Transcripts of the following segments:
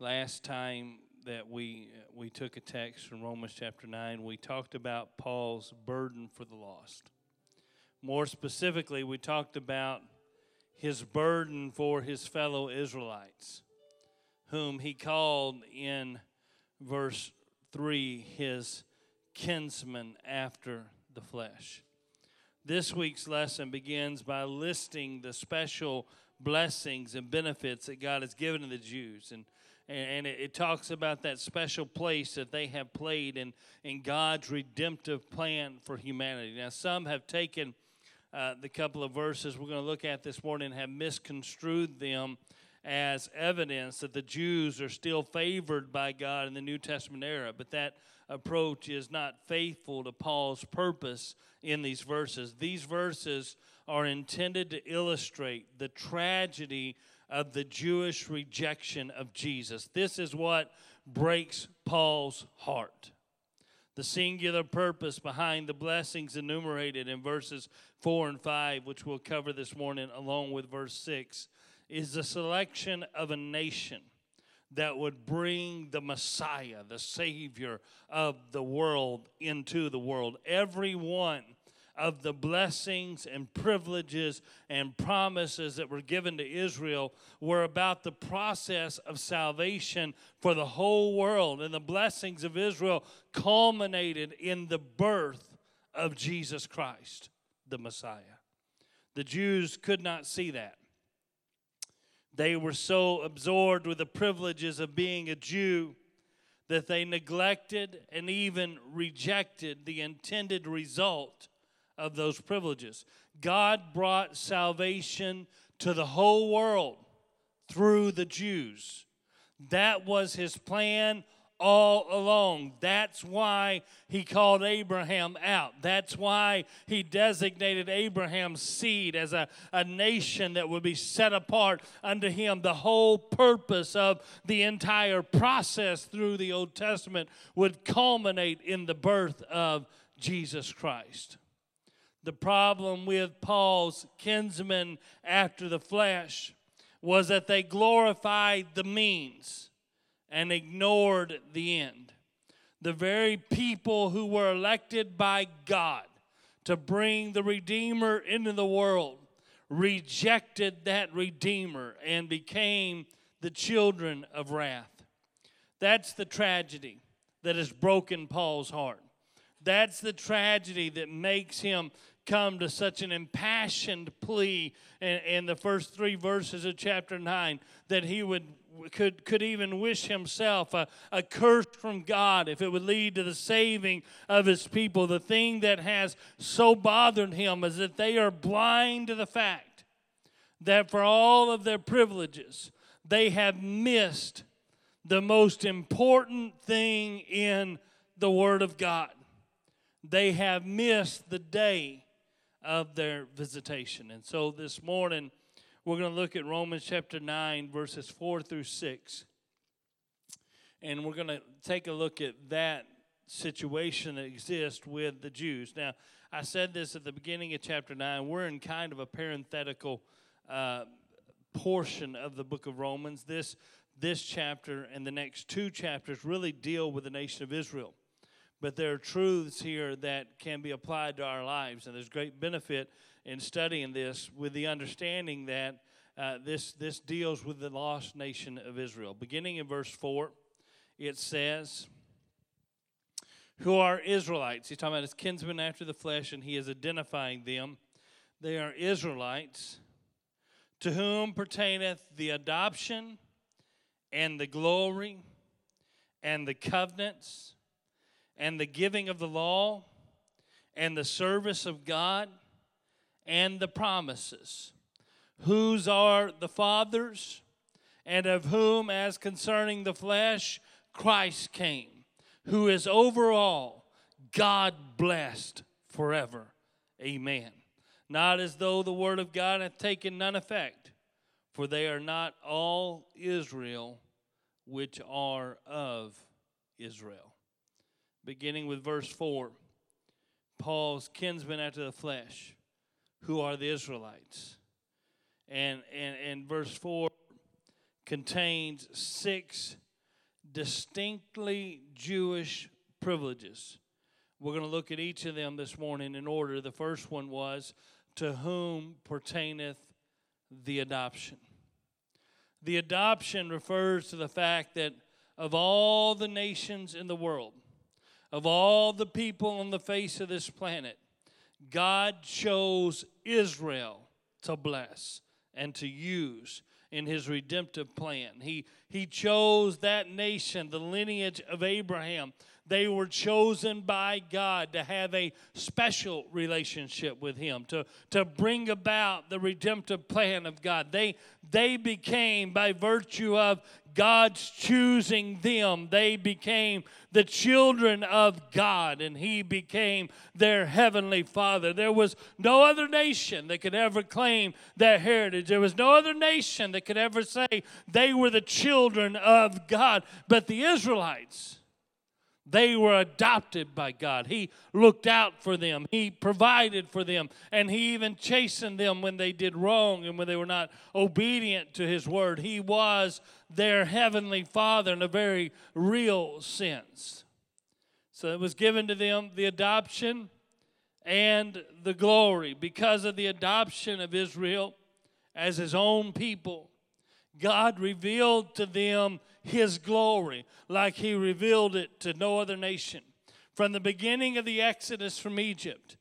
Last time that we we took a text from Romans chapter 9, we talked about Paul's burden for the lost. More specifically, we talked about his burden for his fellow Israelites, whom he called in verse 3 his kinsman after the flesh. This week's lesson begins by listing the special blessings and benefits that God has given to the Jews. And, and it, talks about that special place that they have played in, in God's redemptive plan for humanity. Now, some have taken uh, the couple of verses we're going to look at this morning and have misconstrued them as evidence that the Jews are still favored by God in the New Testament era. But that approach is not faithful to Paul's purpose in these verses. These verses are intended to illustrate the tragedy of the Jewish rejection of Jesus. This is what breaks Paul's heart. The singular purpose behind the blessings enumerated in verses 4 and 5, which we'll cover this morning along with verse 6, is the selection of a nation that would bring the Messiah, the Savior of the world, into the world. Every one of the blessings and privileges and promises that were given to Israel were about the process of salvation for the whole world. And the blessings of Israel culminated in the birth of Jesus Christ, the Messiah. The Jews could not see that. They were so absorbed with the privileges of being a Jew that they neglected and even rejected the intended result of those privileges. God brought salvation to the whole world through the Jews. That was his plan all along. That's why he called Abraham out. That's why he designated Abraham's seed as a, a nation that would be set apart unto him. The whole purpose of the entire process through the Old Testament would culminate in the birth of Jesus Christ. The problem with Paul's kinsmen after the flesh was that they glorified the means and ignored the end. The very people who were elected by God to bring the Redeemer into the world rejected that Redeemer and became the children of wrath. That's the tragedy that has broken Paul's heart. That's the tragedy that makes him come to such an impassioned plea in, in the first three verses of chapter 9 that he would could, could even wish himself a, a curse from God if it would lead to the saving of his people. The thing that has so bothered him is that they are blind to the fact that for all of their privileges, they have missed the most important thing in the Word of God. They have missed the day of their visitation. And so this morning, we're going to look at Romans chapter 9, verses 4 through 6. And we're going to take a look at that situation that exists with the Jews. Now, I said this at the beginning of chapter 9. We're in kind of a parenthetical uh, portion of the book of Romans. This, this chapter and the next two chapters really deal with the nation of Israel. But there are truths here that can be applied to our lives, and there's great benefit in studying this with the understanding that uh, this, this deals with the lost nation of Israel. Beginning in verse 4, it says, Who are Israelites? He's talking about his kinsmen after the flesh, and he is identifying them. They are Israelites to whom pertaineth the adoption and the glory and the covenants and the giving of the law and the service of God and the promises, whose are the fathers, and of whom, as concerning the flesh, Christ came, who is over all, God blessed forever. Amen. Not as though the word of God hath taken none effect, for they are not all Israel which are of Israel. Beginning with verse 4, Paul's kinsmen after the flesh who are the Israelites. And, and, and verse 4 contains six distinctly Jewish privileges. We're going to look at each of them this morning in order. The first one was, To whom pertaineth the adoption? The adoption refers to the fact that of all the nations in the world, of all the people on the face of this planet, God chose Israel to bless and to use in his redemptive plan. He, he chose that nation, the lineage of Abraham. They were chosen by God to have a special relationship with Him, to, to bring about the redemptive plan of God. They, they became, by virtue of God's choosing them, they became the children of God, and He became their heavenly Father. There was no other nation that could ever claim that heritage. There was no other nation that could ever say they were the children of God. But the Israelites, they were adopted by God. He looked out for them. He provided for them. And He even chastened them when they did wrong and when they were not obedient to His word. He was their heavenly Father in a very real sense. So it was given to them the adoption and the glory. Because of the adoption of Israel as His own people, God revealed to them his glory like he revealed it to no other nation. From the beginning of the Exodus from Egypt,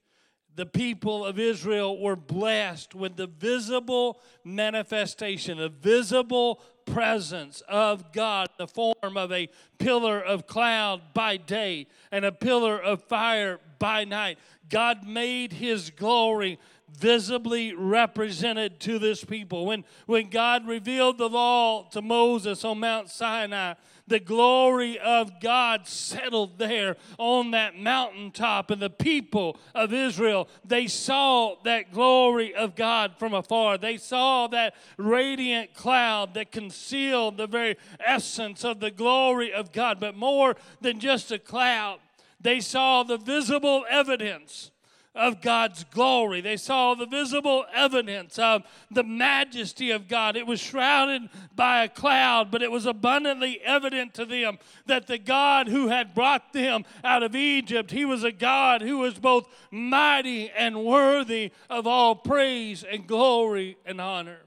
the people of Israel were blessed with the visible manifestation, the visible presence of God the form of a pillar of cloud by day and a pillar of fire by night. God made his glory visibly represented to this people. When, when God revealed the law to Moses on Mount Sinai, the glory of God settled there on that mountaintop, and the people of Israel, they saw that glory of God from afar. They saw that radiant cloud that concealed the very essence of the glory of God. But more than just a cloud, they saw the visible evidence of God's glory. They saw the visible evidence of the majesty of God. It was shrouded by a cloud, but it was abundantly evident to them that the God who had brought them out of Egypt, he was a God who was both mighty and worthy of all praise and glory and honor.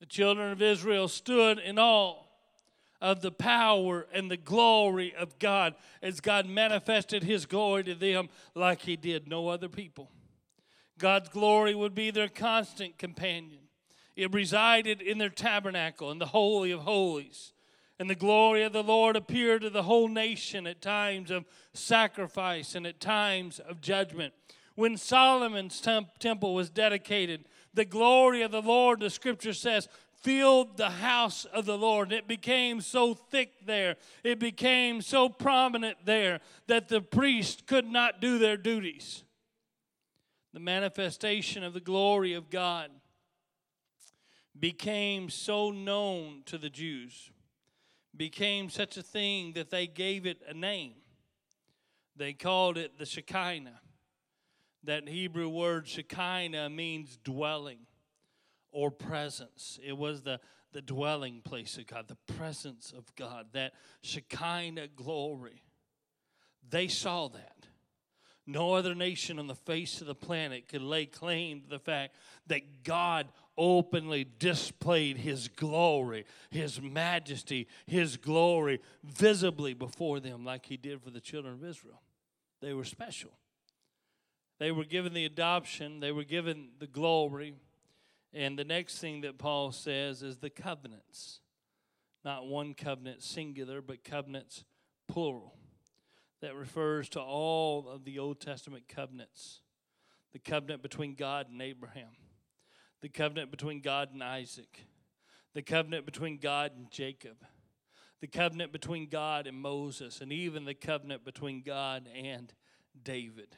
The children of Israel stood in awe of the power and the glory of God as God manifested his glory to them like he did no other people. God's glory would be their constant companion. It resided in their tabernacle, in the Holy of Holies. And the glory of the Lord appeared to the whole nation at times of sacrifice and at times of judgment. When Solomon's temp- temple was dedicated, the glory of the Lord, the scripture says, filled the house of the Lord. It became so thick there, it became so prominent there that the priests could not do their duties. The manifestation of the glory of God became so known to the Jews, became such a thing that they gave it a name. They called it the Shekinah. That Hebrew word Shekinah means dwelling or presence. It was the, the dwelling place of God, the presence of God, that Shekinah glory. They saw that. No other nation on the face of the planet could lay claim to the fact that God openly displayed his glory, his majesty, his glory visibly before them, like he did for the children of Israel. They were special. They were given the adoption, they were given the glory, and the next thing that Paul says is the covenants. Not one covenant singular, but covenants plural. That refers to all of the Old Testament covenants. The covenant between God and Abraham, the covenant between God and Isaac, the covenant between God and Jacob, the covenant between God and Moses, and even the covenant between God and David.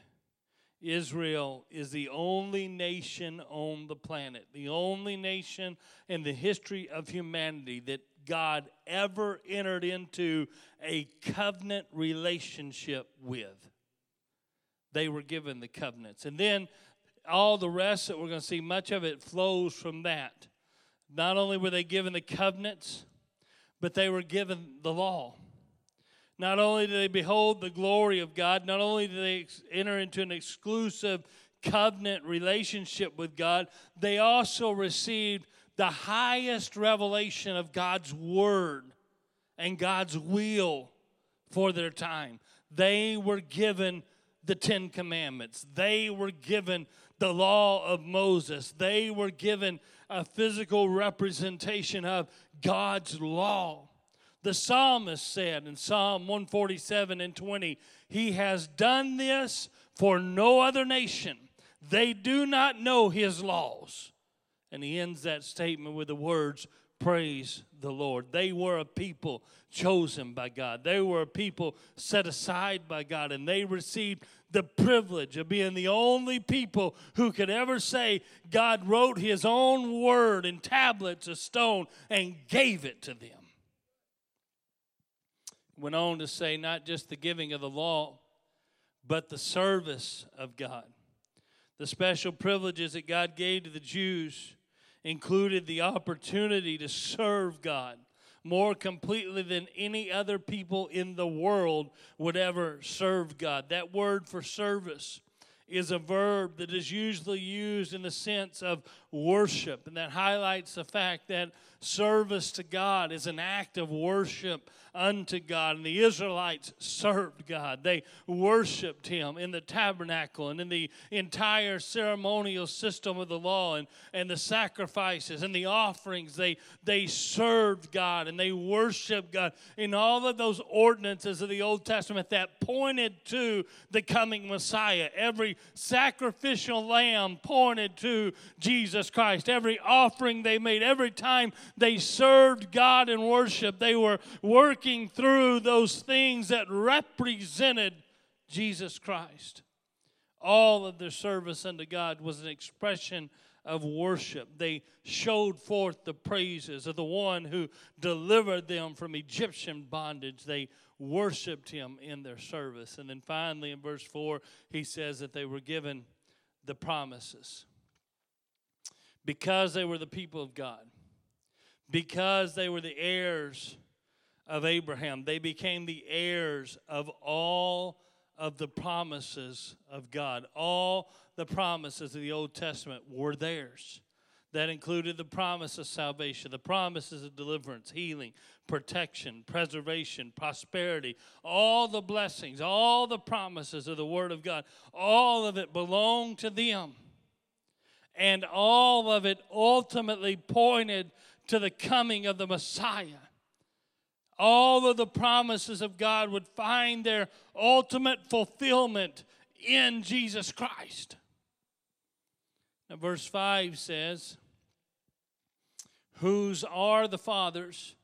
Israel is the only nation on the planet, the only nation in the history of humanity that God ever entered into a covenant relationship with. They were given the covenants. And then all the rest that we're going to see, much of it flows from that. Not only were they given the covenants, but they were given the law. Not only do they behold the glory of God, not only do they enter into an exclusive covenant relationship with God, they also received the highest revelation of God's word and God's will for their time. They were given the Ten Commandments, they were given the law of Moses, they were given a physical representation of God's law. The psalmist said in Psalm 147 and 20, He has done this for no other nation. They do not know His laws. And he ends that statement with the words, Praise the Lord. They were a people chosen by God. They were a people set aside by God, and they received the privilege of being the only people who could ever say God wrote His own word in tablets of stone and gave it to them went on to say not just the giving of the law, but the service of God. The special privileges that God gave to the Jews included the opportunity to serve God more completely than any other people in the world would ever serve God. That word for service is a verb that is usually used in the sense of worship, and that highlights the fact that service to God is an act of worship unto God. And the Israelites served God. They worshiped Him in the tabernacle and in the entire ceremonial system of the law and, and the sacrifices and the offerings. They, they served God and they worshiped God in all of those ordinances of the Old Testament that pointed to the coming Messiah. Every sacrificial lamb pointed to Jesus Christ. Every offering they made, every time they served God in worship, they were working working through those things that represented Jesus Christ. All of their service unto God was an expression of worship. They showed forth the praises of the one who delivered them from Egyptian bondage. They worshiped him in their service. And then finally, in verse 4, he says that they were given the promises. Because they were the people of God, because they were the heirs of Abraham. They became the heirs of all of the promises of God. All the promises of the Old Testament were theirs. That included the promise of salvation, the promises of deliverance, healing, protection, preservation, prosperity, all the blessings, all the promises of the Word of God. All of it belonged to them. And all of it ultimately pointed to the coming of the Messiah all of the promises of God would find their ultimate fulfillment in Jesus Christ. Now, verse 5 says, Whose are the fathers,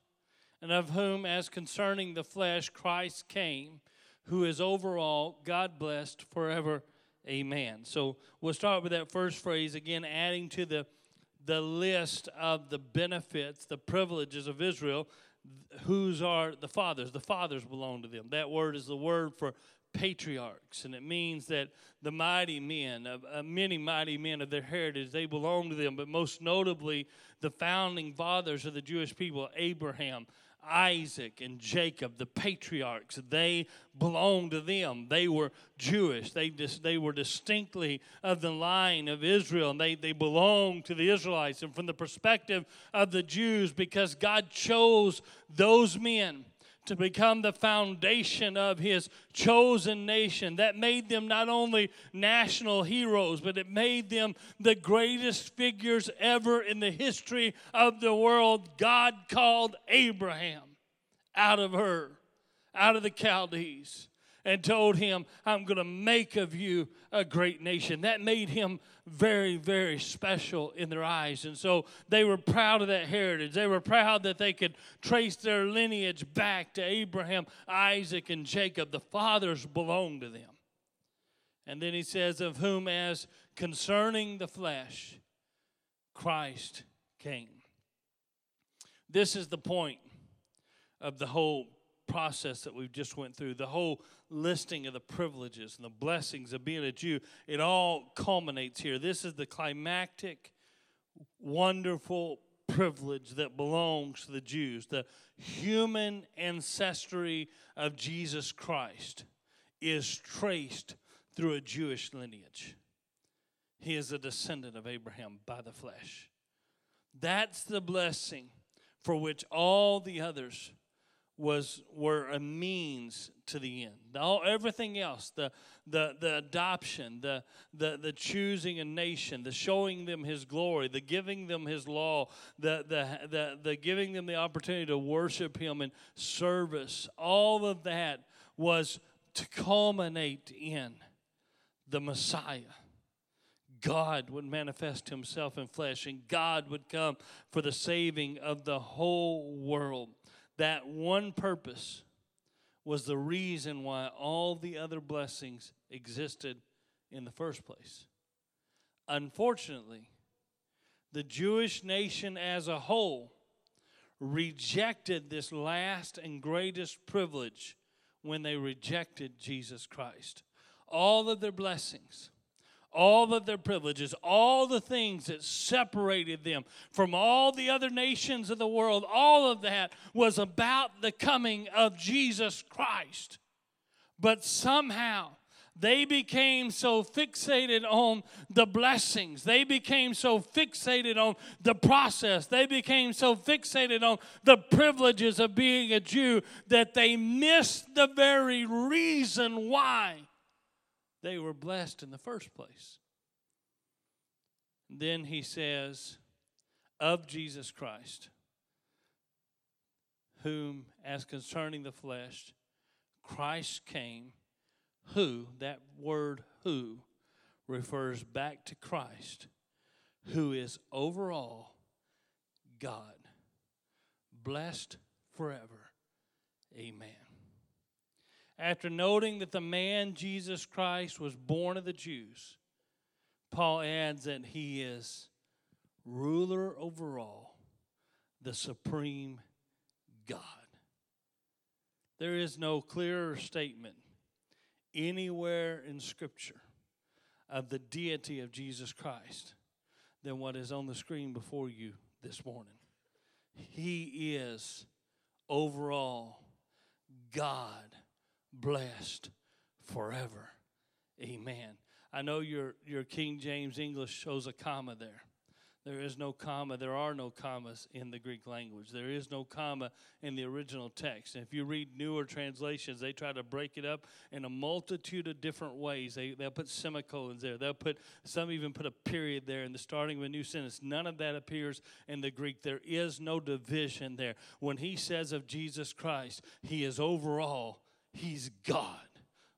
and of whom, as concerning the flesh, Christ came, who is over all, God blessed forever. Amen. So we'll start with that first phrase again, adding to the, the list of the benefits, the privileges of Israel whose are the fathers. The fathers belong to them. That word is the word for patriarchs, and it means that the mighty men, of uh, many mighty men of their heritage, they belong to them. But most notably, the founding fathers of the Jewish people, Abraham, Isaac and Jacob, the patriarchs, they belonged to them. They were Jewish. They, dis, they were distinctly of the line of Israel, and they, they belonged to the Israelites. And from the perspective of the Jews, because God chose those men to become the foundation of his chosen nation. That made them not only national heroes, but it made them the greatest figures ever in the history of the world. God called Abraham out of Ur, out of the Chaldees and told him, I'm going to make of you a great nation. That made him very, very special in their eyes. And so they were proud of that heritage. They were proud that they could trace their lineage back to Abraham, Isaac, and Jacob. The fathers belonged to them. And then he says, Of whom, as concerning the flesh, Christ came. This is the point of the whole process that we've just went through the whole listing of the privileges and the blessings of being a jew it all culminates here this is the climactic wonderful privilege that belongs to the Jews. The human ancestry of Jesus Christ is traced through a Jewish lineage. He is a descendant of Abraham by the flesh. That's the blessing for which all the others was were a means to the end. All everything else, the the the adoption, the the the choosing a nation, the showing them his glory, the giving them his law, the the the, the giving them the opportunity to worship him in service, all of that was to culminate in the Messiah. God would manifest himself in flesh and God would come for the saving of the whole world that one purpose was the reason why all the other blessings existed in the first place. Unfortunately, the Jewish nation as a whole rejected this last and greatest privilege when they rejected Jesus Christ. All of their blessings all of their privileges, all the things that separated them from all the other nations of the world, all of that was about the coming of Jesus Christ. But somehow, they became so fixated on the blessings. They became so fixated on the process. They became so fixated on the privileges of being a Jew that they missed the very reason why they were blessed in the first place. Then he says, of Jesus Christ, whom, as concerning the flesh, Christ came, who, that word who, refers back to Christ, who is over all God, blessed forever. Amen. After noting that the man Jesus Christ was born of the Jews, Paul adds that he is ruler over all, the supreme God. There is no clearer statement anywhere in Scripture of the deity of Jesus Christ than what is on the screen before you this morning. He is overall God blessed forever. Amen. I know your, your King James English shows a comma there. There is no comma. There are no commas in the Greek language. There is no comma in the original text. And if you read newer translations, they try to break it up in a multitude of different ways. They, they'll put semicolons there. They'll put, some even put a period there in the starting of a new sentence. None of that appears in the Greek. There is no division there. When he says of Jesus Christ, he is overall He's God,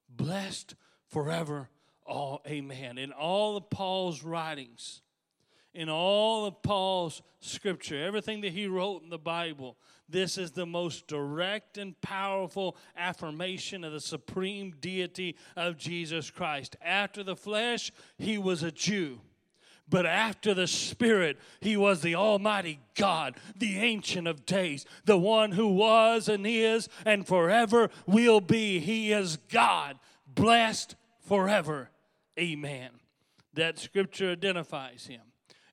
blessed forever. All amen. In all of Paul's writings, in all of Paul's scripture, everything that he wrote in the Bible, this is the most direct and powerful affirmation of the supreme deity of Jesus Christ. After the flesh, he was a Jew. But after the Spirit, he was the Almighty God, the Ancient of Days, the one who was and is and forever will be. He is God, blessed forever. Amen. That scripture identifies him.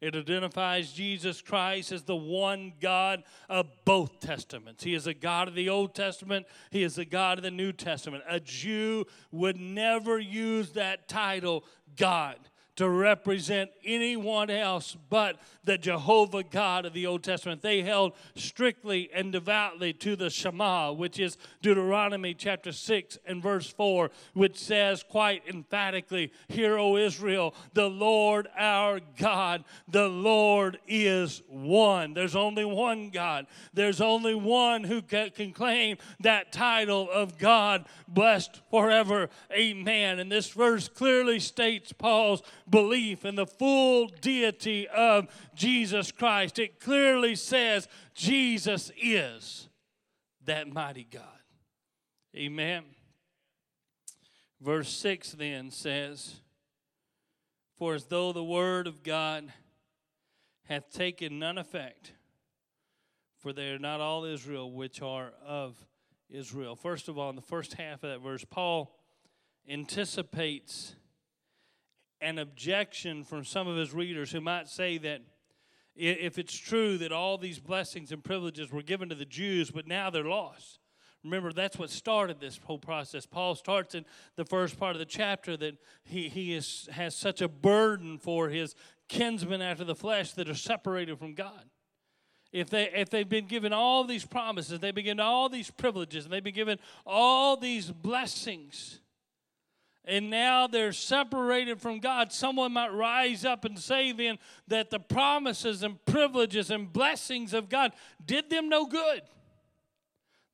It identifies Jesus Christ as the one God of both testaments. He is a God of the Old Testament, He is a God of the New Testament. A Jew would never use that title, God to represent anyone else but the Jehovah God of the Old Testament. They held strictly and devoutly to the Shema, which is Deuteronomy chapter 6 and verse 4, which says quite emphatically, Hear, O Israel, the Lord our God, the Lord is one. There's only one God. There's only one who can claim that title of God, blessed forever. Amen. And this verse clearly states Paul's belief in the full deity of Jesus Christ. It clearly says Jesus is that mighty God. Amen. Verse 6 then says, For as though the word of God hath taken none effect, for they are not all Israel which are of Israel. First of all, in the first half of that verse, Paul anticipates an objection from some of his readers who might say that if it's true that all these blessings and privileges were given to the Jews, but now they're lost. Remember, that's what started this whole process. Paul starts in the first part of the chapter that he, he is, has such a burden for his kinsmen after the flesh that are separated from God. If, they, if they've been given all these promises, they've been given all these privileges, and they've been given all these blessings, and now they're separated from God, someone might rise up and say then that the promises and privileges and blessings of God did them no good.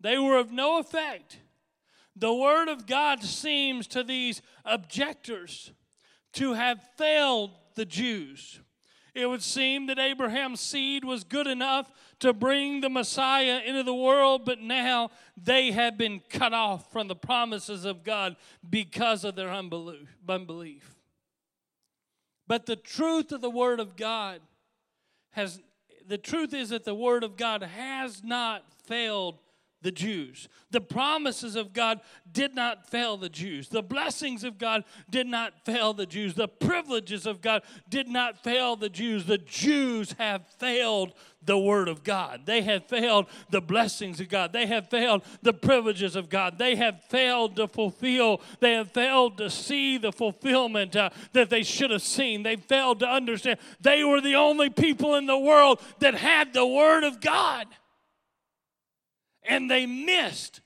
They were of no effect. The Word of God seems to these objectors to have failed the Jews. It would seem that Abraham's seed was good enough to bring the Messiah into the world, but now they have been cut off from the promises of God because of their unbelief. But the truth of the Word of God has, the truth is that the Word of God has not failed the Jews. The promises of God did not fail the Jews. The blessings of God did not fail the Jews. The privileges of God did not fail the Jews. The Jews have failed the Word of God. They have failed the blessings of God. They have failed the privileges of God. They have failed to fulfill, they have failed to see the fulfillment uh, that they should have seen. They failed to understand. They were the only people in the world that had the Word of God and they missed.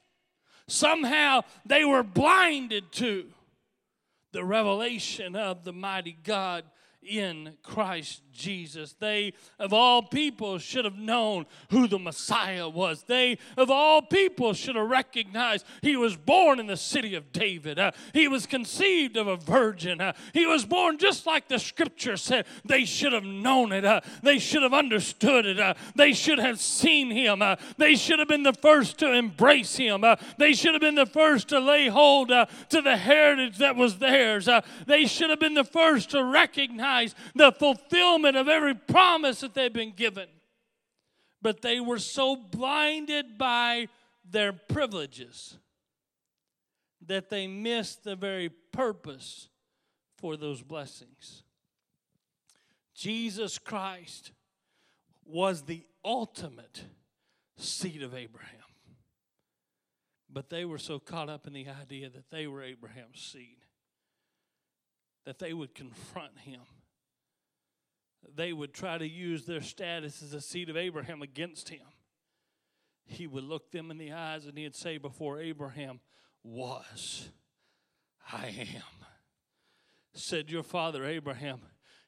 Somehow they were blinded to the revelation of the mighty God in Christ Jesus. They, of all people, should have known who the Messiah was. They, of all people, should have recognized he was born in the city of David. Uh, he was conceived of a virgin. Uh, he was born just like the scripture said. They should have known it. Uh, they should have understood it. Uh, they should have seen him. Uh, they should have been the first to embrace him. Uh, they should have been the first to lay hold to the heritage that was theirs. they should have been the first to recognize the fulfillment fulfillment of every promise that they've been given. But they were so blinded by their privileges that they missed the very purpose for those blessings. Jesus Christ was the ultimate seed of Abraham. But they were so caught up in the idea that they were Abraham's seed that they would confront him they would try to use their status as a seed of Abraham against him. He would look them in the eyes and he'd say, Before Abraham was, I am. Said your father Abraham,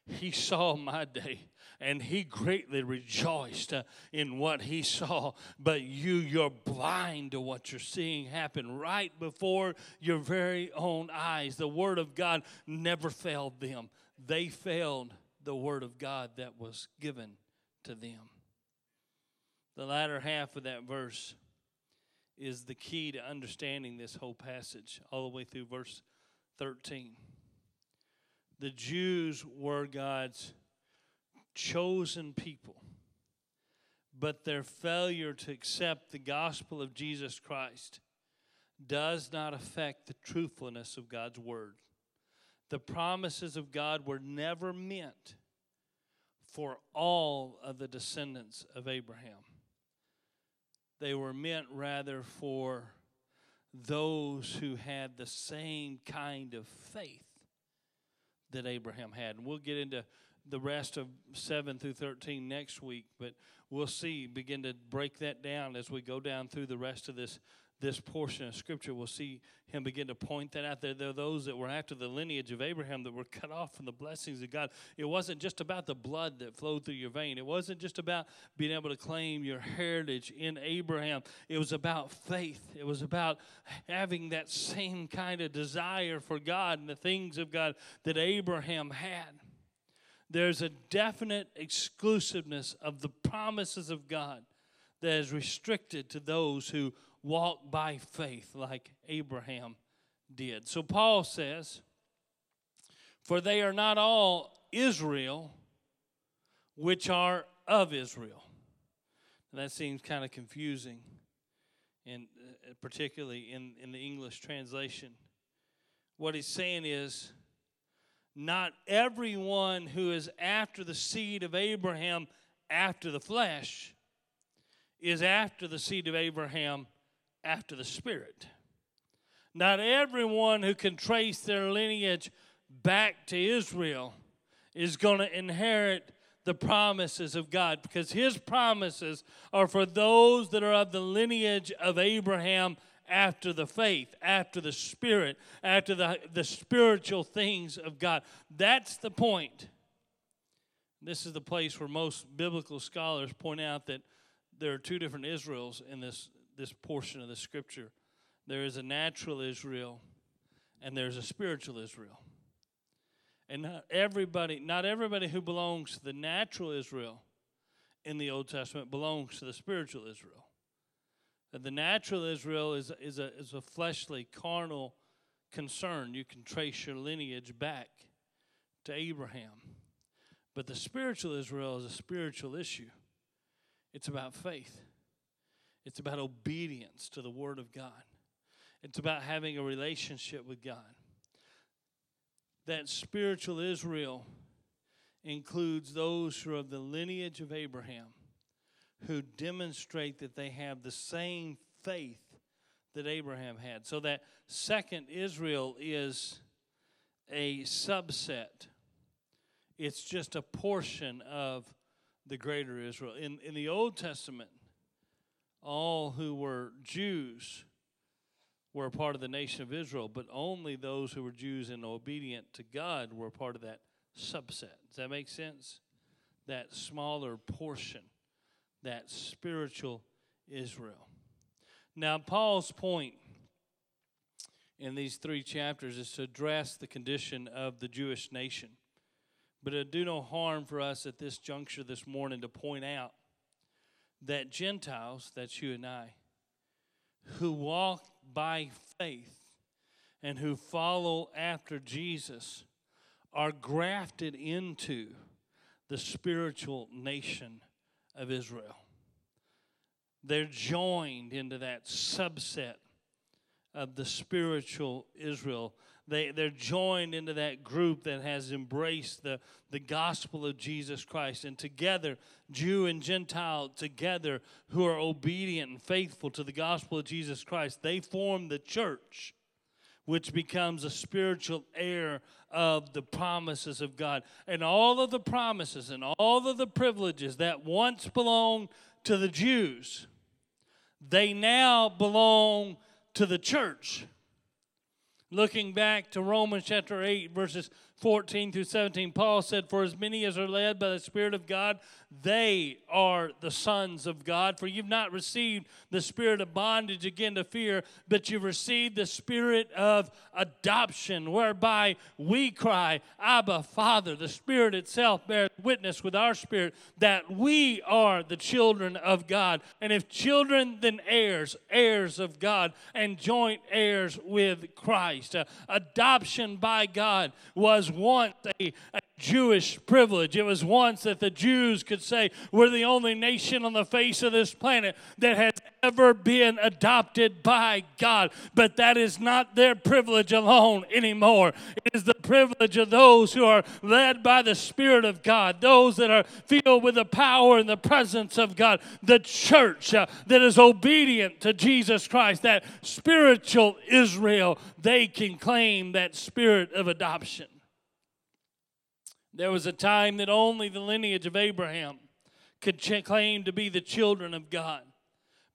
he saw my day and he greatly rejoiced uh, in what he saw. But you, you're blind to what you're seeing happen right before your very own eyes. The word of God never failed them, they failed the Word of God that was given to them. The latter half of that verse is the key to understanding this whole passage, all the way through verse 13. The Jews were God's chosen people, but their failure to accept the gospel of Jesus Christ does not affect the truthfulness of God's word. The promises of God were never meant for all of the descendants of Abraham. They were meant rather for those who had the same kind of faith that Abraham had. And we'll get into the rest of 7 through 13 next week, but we'll see, begin to break that down as we go down through the rest of this this portion of scripture, we'll see him begin to point that out there. There are those that were after the lineage of Abraham that were cut off from the blessings of God. It wasn't just about the blood that flowed through your vein, it wasn't just about being able to claim your heritage in Abraham. It was about faith, it was about having that same kind of desire for God and the things of God that Abraham had. There's a definite exclusiveness of the promises of God that is restricted to those who walk by faith like Abraham did. So Paul says, For they are not all Israel which are of Israel. And that seems kind of confusing, and uh, particularly in, in the English translation. What he's saying is, not everyone who is after the seed of Abraham after the flesh is after the seed of Abraham, after the Spirit. Not everyone who can trace their lineage back to Israel is going to inherit the promises of God because his promises are for those that are of the lineage of Abraham after the faith, after the spirit, after the, the spiritual things of God. That's the point. This is the place where most biblical scholars point out that there are two different Israels in this, this portion of the scripture. There is a natural Israel and there's a spiritual Israel. And not everybody, not everybody who belongs to the natural Israel in the Old Testament belongs to the spiritual Israel. And the natural Israel is, is, a, is a fleshly, carnal concern. You can trace your lineage back to Abraham. But the spiritual Israel is a spiritual issue. It's about faith, it's about obedience to the Word of God, it's about having a relationship with God. That spiritual Israel includes those who are of the lineage of Abraham who demonstrate that they have the same faith that Abraham had. So that second Israel is a subset, it's just a portion of the greater Israel. In, in the Old Testament, all who were Jews were a part of the nation of Israel, but only those who were Jews and obedient to God were a part of that subset. Does that make sense? That smaller portion, that spiritual Israel. Now, Paul's point in these three chapters is to address the condition of the Jewish nation. But it do no harm for us at this juncture this morning to point out that Gentiles, that's you and I, who walk by faith and who follow after Jesus are grafted into the spiritual nation of Israel. They're joined into that subset of the spiritual Israel they, they're joined into that group that has embraced the, the gospel of Jesus Christ. And together, Jew and Gentile together, who are obedient and faithful to the gospel of Jesus Christ, they form the church, which becomes a spiritual heir of the promises of God. And all of the promises and all of the privileges that once belonged to the Jews, they now belong to the church. Looking back to Romans chapter 8, verses 14 through 17, Paul said, For as many as are led by the Spirit of God, they are the sons of God. For you've not received the spirit of bondage again to fear, but you've received the spirit of adoption, whereby we cry, Abba, Father. The Spirit itself bears witness with our spirit that we are the children of God. And if children, then heirs, heirs of God, and joint heirs with Christ. Uh, adoption by God was once a, a Jewish privilege. It was once that the Jews could say, We're the only nation on the face of this planet that has ever been adopted by God. But that is not their privilege alone anymore. It is the privilege of those who are led by the Spirit of God, those that are filled with the power and the presence of God, the church uh, that is obedient to Jesus Christ, that spiritual Israel, they can claim that spirit of adoption. There was a time that only the lineage of Abraham could ch- claim to be the children of God.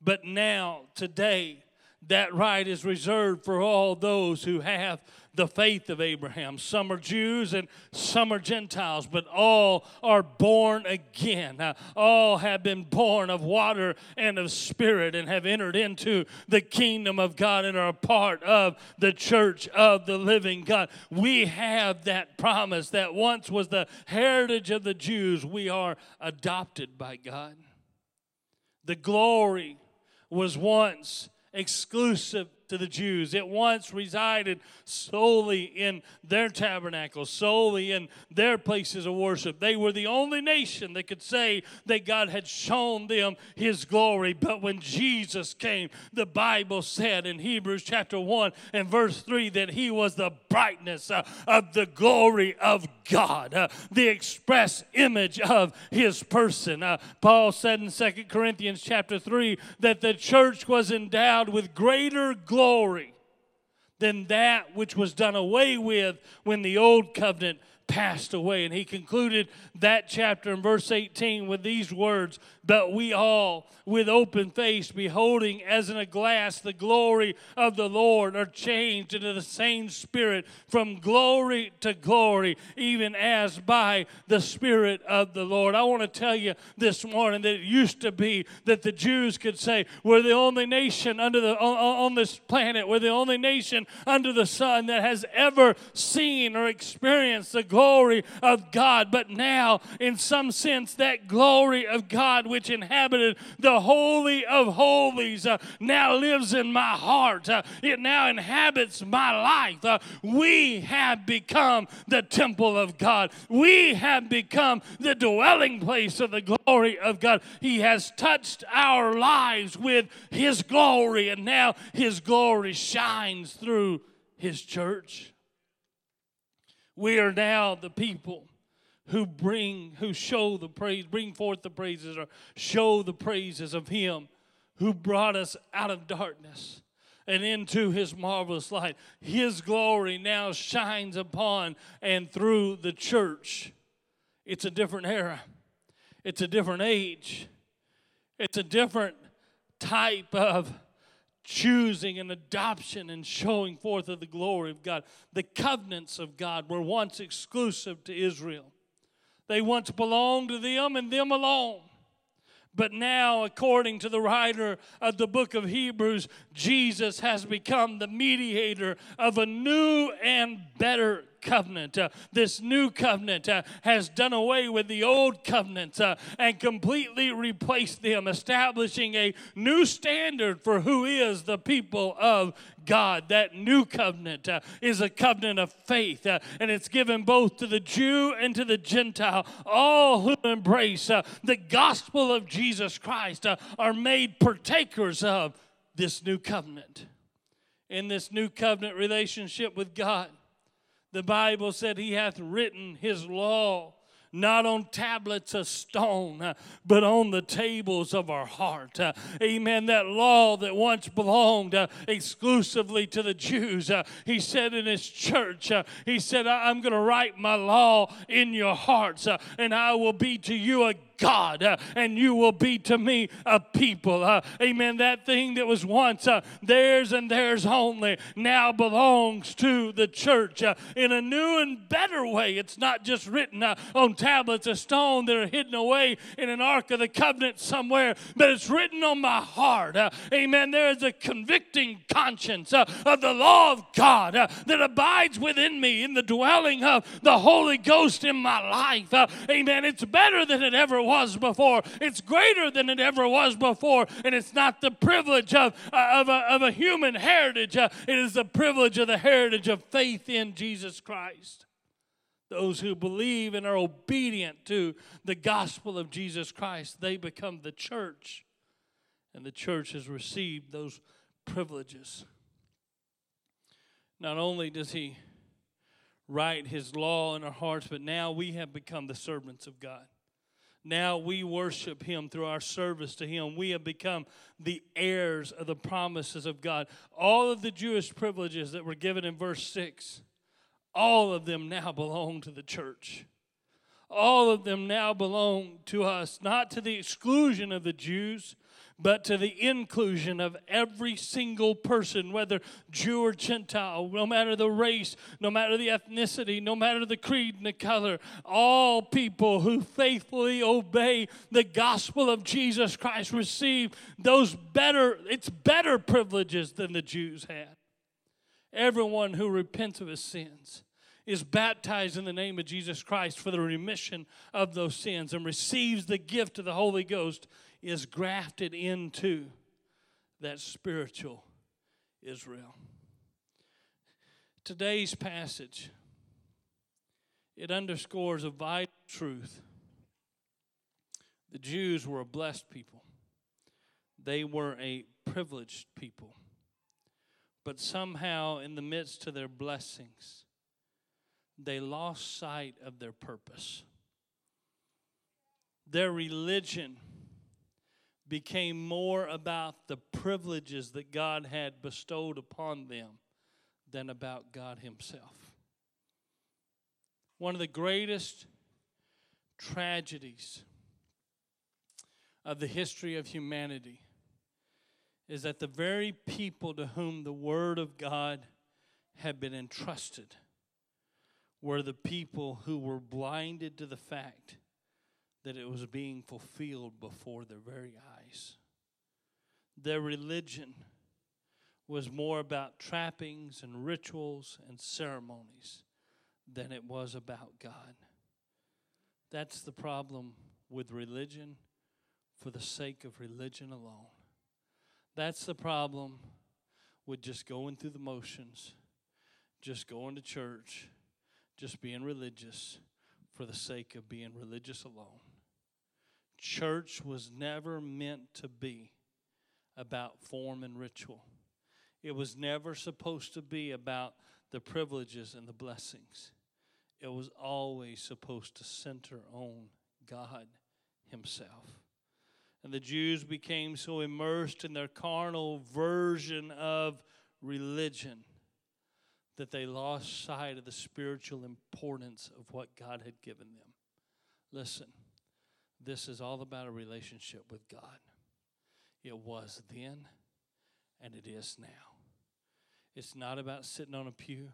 But now, today, that right is reserved for all those who have the faith of Abraham. Some are Jews and some are Gentiles, but all are born again. All have been born of water and of spirit and have entered into the kingdom of God and are a part of the church of the living God. We have that promise that once was the heritage of the Jews. We are adopted by God. The glory was once exclusive to the Jews. It once resided solely in their tabernacles, solely in their places of worship. They were the only nation that could say that God had shown them his glory. But when Jesus came, the Bible said in Hebrews chapter 1 and verse 3 that he was the brightness uh, of the glory of God, uh, the express image of his person. Uh, Paul said in 2 Corinthians chapter 3 that the church was endowed with greater glory glory than that which was done away with when the old covenant passed away. And he concluded that chapter in verse 18 with these words But we all, with open face, beholding as in a glass the glory of the Lord, are changed into the same Spirit from glory to glory, even as by the Spirit of the Lord. I want to tell you this morning that it used to be that the Jews could say, We're the only nation under the, on, on this planet, we're the only nation under the sun that has ever seen or experienced the glory of God. But now, in some sense, that glory of God which inhabited the Holy of Holies uh, now lives in my heart. Uh, it now inhabits my life. Uh, we have become the temple of God. We have become the dwelling place of the glory of God. He has touched our lives with His glory, and now His glory shines through His church. We are now the people who bring, who show the praise, bring forth the praises or show the praises of Him who brought us out of darkness and into His marvelous light. His glory now shines upon and through the church. It's a different era, it's a different age, it's a different type of choosing and adoption and showing forth of the glory of God. The covenants of God were once exclusive to Israel, they once belonged to them and them alone. But now, according to the writer of the book of Hebrews, Jesus has become the mediator of a new and better covenant. Uh, this new covenant uh, has done away with the old covenant uh, and completely replaced them, establishing a new standard for who is the people of God. That new covenant uh, is a covenant of faith, uh, and it's given both to the Jew and to the Gentile. All who embrace uh, the gospel of Jesus Christ are made partakers of this new covenant. In this new covenant relationship with God, the Bible said he hath written his law not on tablets of stone, uh, but on the tables of our heart. Uh, amen. That law that once belonged uh, exclusively to the Jews, he said in his church, he said, I'm going to write my law in your hearts, and I will be to you a God, uh, and you will be to me a people. Uh, amen. That thing that was once uh, theirs and theirs only now belongs to the church uh, in a new and better way. It's not just written uh, on tablets of stone that are hidden away in an ark of the covenant somewhere, but it's written on my heart. Uh, amen. There is a convicting conscience of the law of God that abides within me in the dwelling of the Holy Ghost in my life. amen. It's better than it ever was before. It's greater than it ever was before. And it's not the privilege of, uh, of, a, of a human heritage, uh, it is the privilege of the heritage of faith in Jesus Christ. Those who believe and are obedient to the gospel of Jesus Christ, they become the church. And the church has received those privileges. Not only does he write his law in our hearts, but now we have become the servants of God. Now we worship Him through our service to Him. We have become the heirs of the promises of God. All of the Jewish privileges that were given in verse 6, all of them now belong to the church. All of them now belong to us, not to the exclusion of the Jews, but to the inclusion of every single person, whether Jew or Gentile, no matter the race, no matter the ethnicity, no matter the creed and the color, all people who faithfully obey the gospel of Jesus Christ receive those better, it's better privileges than the Jews had. Everyone who repents of his sins is baptized in the name of Jesus Christ for the remission of those sins and receives the gift of the Holy Ghost is grafted into that spiritual Israel. Today's passage it underscores a vital truth. The Jews were a blessed people. They were a privileged people. But somehow, in the midst of their blessings, they lost sight of their purpose. Their religion became more about the privileges that God had bestowed upon them than about God Himself. One of the greatest tragedies of the history of humanity is that the very people to whom the Word of God had been entrusted were the people who were blinded to the fact that it was being fulfilled before their very eyes. Their religion was more about trappings and rituals and ceremonies than it was about God. That's the problem with religion for the sake of religion alone. That's the problem with just going through the motions, just going to church, just being religious for the sake of being religious alone. Church was never meant to be about form and ritual. It was never supposed to be about the privileges and the blessings. It was always supposed to center on God Himself. And the Jews became so immersed in their carnal version of religion that they lost sight of the spiritual importance of what God had given them. Listen, this is all about a relationship with God. It was then, and it is now. It's not about sitting on a pew.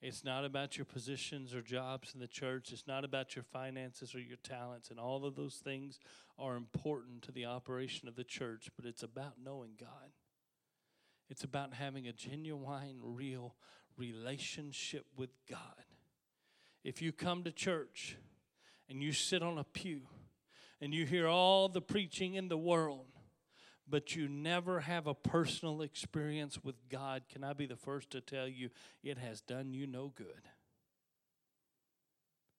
It's not about your positions or jobs in the church. It's not about your finances or your talents. And all of those things are important to the operation of the church, but it's about knowing God. It's about having a genuine, real relationship with God. If you come to church and you sit on a pew and you hear all the preaching in the world, but you never have a personal experience with God, can I be the first to tell you it has done you no good?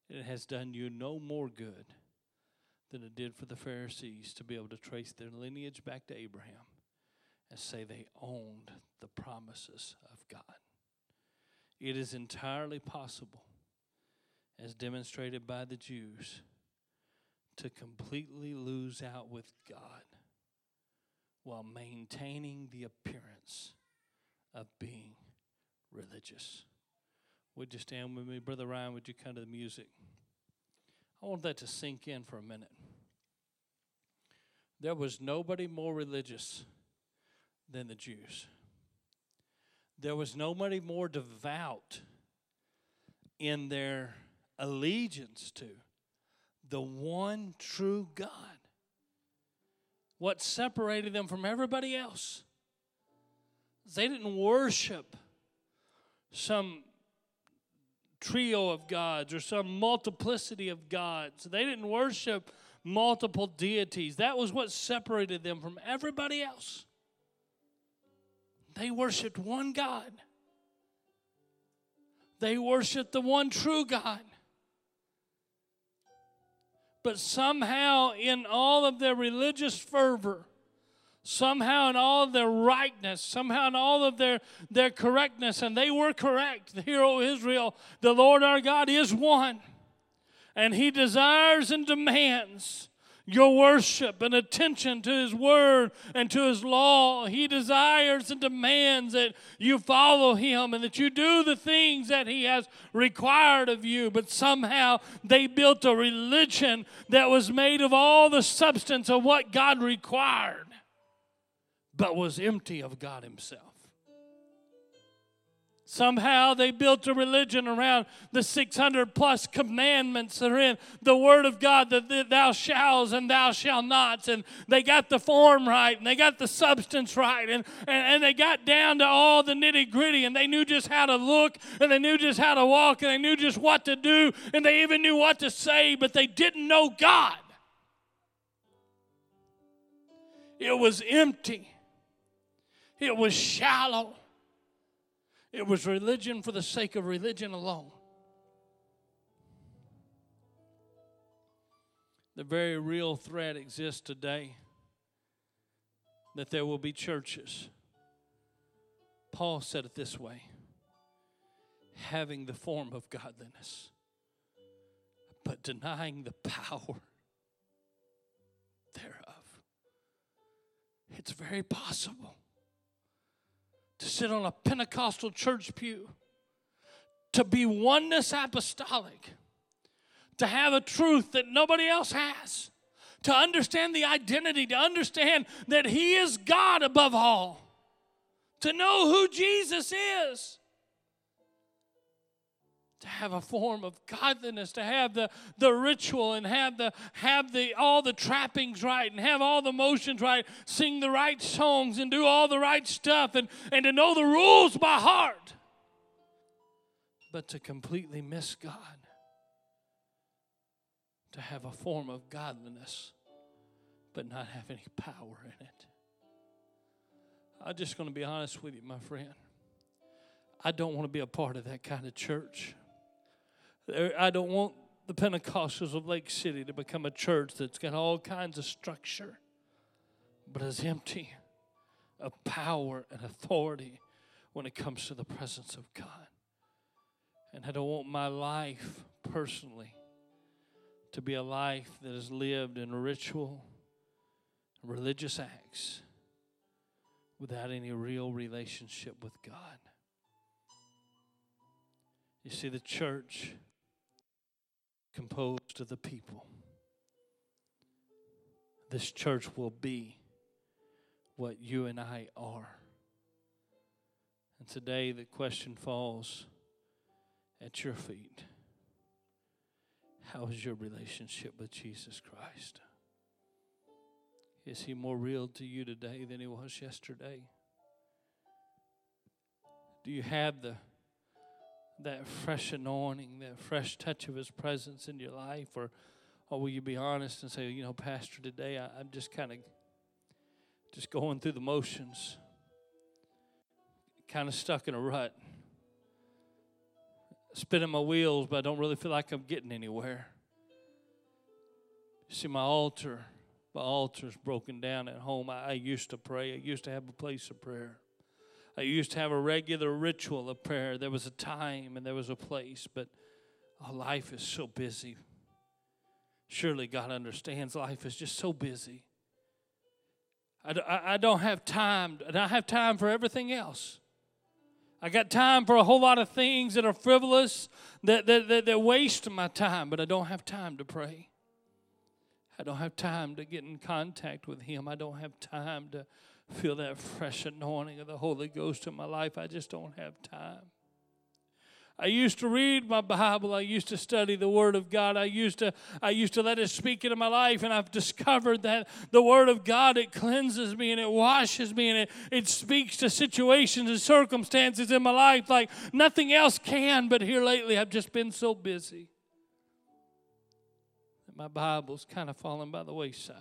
It has done you no more good than it did for the Pharisees to be able to trace their lineage back to Abraham and say they owned the promises of God. It is entirely possible, as demonstrated by the Jews, to completely lose out with God while maintaining the appearance of being religious. Would you stand with me? Brother Ryan, would you come to the music? I want that to sink in for a minute. There was nobody more religious than the Jews. There was nobody more devout in their allegiance to the one true God what separated them from everybody else. They didn't worship some trio of gods or some multiplicity of gods. They didn't worship multiple deities. That was what separated them from everybody else. They worshiped one God. They worshiped the one true God. But somehow, in all of their religious fervor, somehow in all of their rightness, somehow in all of their, their correctness, and they were correct. The hero Israel, the Lord our God is one. And he desires and demands your worship and attention to His Word and to His law. He desires and demands that you follow Him and that you do the things that He has required of you. But somehow they built a religion that was made of all the substance of what God required, but was empty of God Himself. Somehow they built a religion around the 600 plus commandments that are in the Word of God, that thou shalt and thou shalt not. And they got the form right and they got the substance right and, and, and they got down to all the nitty gritty and they knew just how to look and they knew just how to walk and they knew just what to do and they even knew what to say, but they didn't know God. It was empty. It was shallow. It was religion for the sake of religion alone. The very real threat exists today that there will be churches. Paul said it this way having the form of godliness, but denying the power thereof. It's very possible to sit on a Pentecostal church pew, to be oneness apostolic, to have a truth that nobody else has, to understand the identity, to understand that He is God above all, to know who Jesus is to have a form of godliness, to have the, the ritual and have the have the all the trappings right and have all the motions right, sing the right songs and do all the right stuff and, and to know the rules by heart. But to completely miss God. To have a form of godliness, but not have any power in it. I'm just going to be honest with you, my friend. I don't want to be a part of that kind of church. I don't want the Pentecostals of Lake City to become a church that's got all kinds of structure, but is empty of power and authority when it comes to the presence of God. And I don't want my life personally to be a life that is lived in ritual, religious acts without any real relationship with God. You see, the church composed of the people. This church will be what you and I are. And today the question falls at your feet How is your relationship with Jesus Christ? Is he more real to you today than he was yesterday? Do you have the that fresh anointing, that fresh touch of His presence in your life? Or, or will you be honest and say, you know, Pastor, today I, I'm just kind of just going through the motions, kind of stuck in a rut, spinning my wheels, but I don't really feel like I'm getting anywhere. See, my altar, my altar's broken down at home. I, I used to pray. I used to have a place of prayer. I used to have a regular ritual of prayer. There was a time and there was a place, but our life is so busy. Surely God understands life is just so busy. I, I, don't have time. and I have time for everything else. I got time for a whole lot of things that are frivolous, that, that, that, that waste my time, but I don't have time to pray. I don't have time to get in contact with Him. I don't have time to feel that fresh anointing of the Holy Ghost in my life. I just don't have time. I used to read my Bible. I used to study the Word of God. I used to I used to let it speak into my life, and I've discovered that the Word of God it cleanses me and it washes me and it, it speaks to situations and circumstances in my life like nothing else can. But here lately, I've just been so busy my Bible's kind of fallen by the wayside.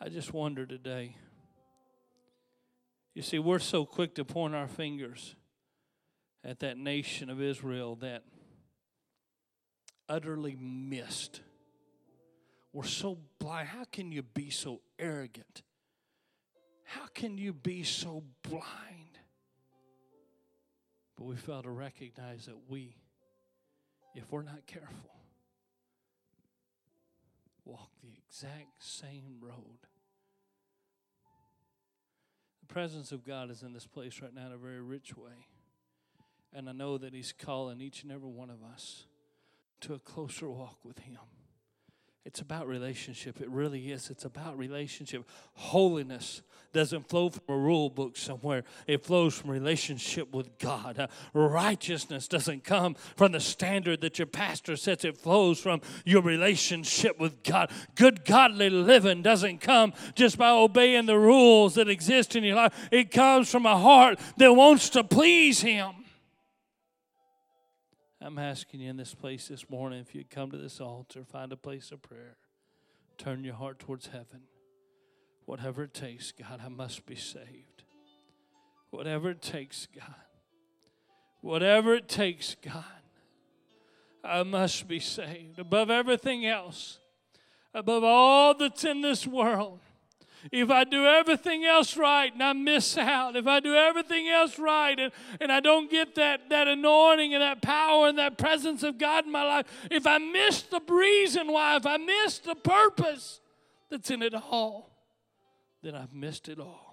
I just wonder today. You see, we're so quick to point our fingers at that nation of Israel that utterly missed. We're so blind. How can you be so arrogant? How can you be so blind? But we fail to recognize that we, if we're not careful, walk the exact same road. The presence of God is in this place right now in a very rich way. And I know that He's calling each and every one of us to a closer walk with Him. It's about relationship. It really is. It's about relationship. Holiness doesn't flow from a rule book somewhere, it flows from relationship with God. Uh, righteousness doesn't come from the standard that your pastor sets, it flows from your relationship with God. Good, godly living doesn't come just by obeying the rules that exist in your life, it comes from a heart that wants to please Him. I'm asking you in this place this morning if you'd come to this altar, find a place of prayer, turn your heart towards heaven. Whatever it takes, God, I must be saved. Whatever it takes, God. Whatever it takes, God. I must be saved. Above everything else, above all that's in this world, if I do everything else right and I miss out, if I do everything else right and, and I don't get that, that anointing and that power and that presence of God in my life, if I miss the reason why, if I miss the purpose that's in it all, then I've missed it all.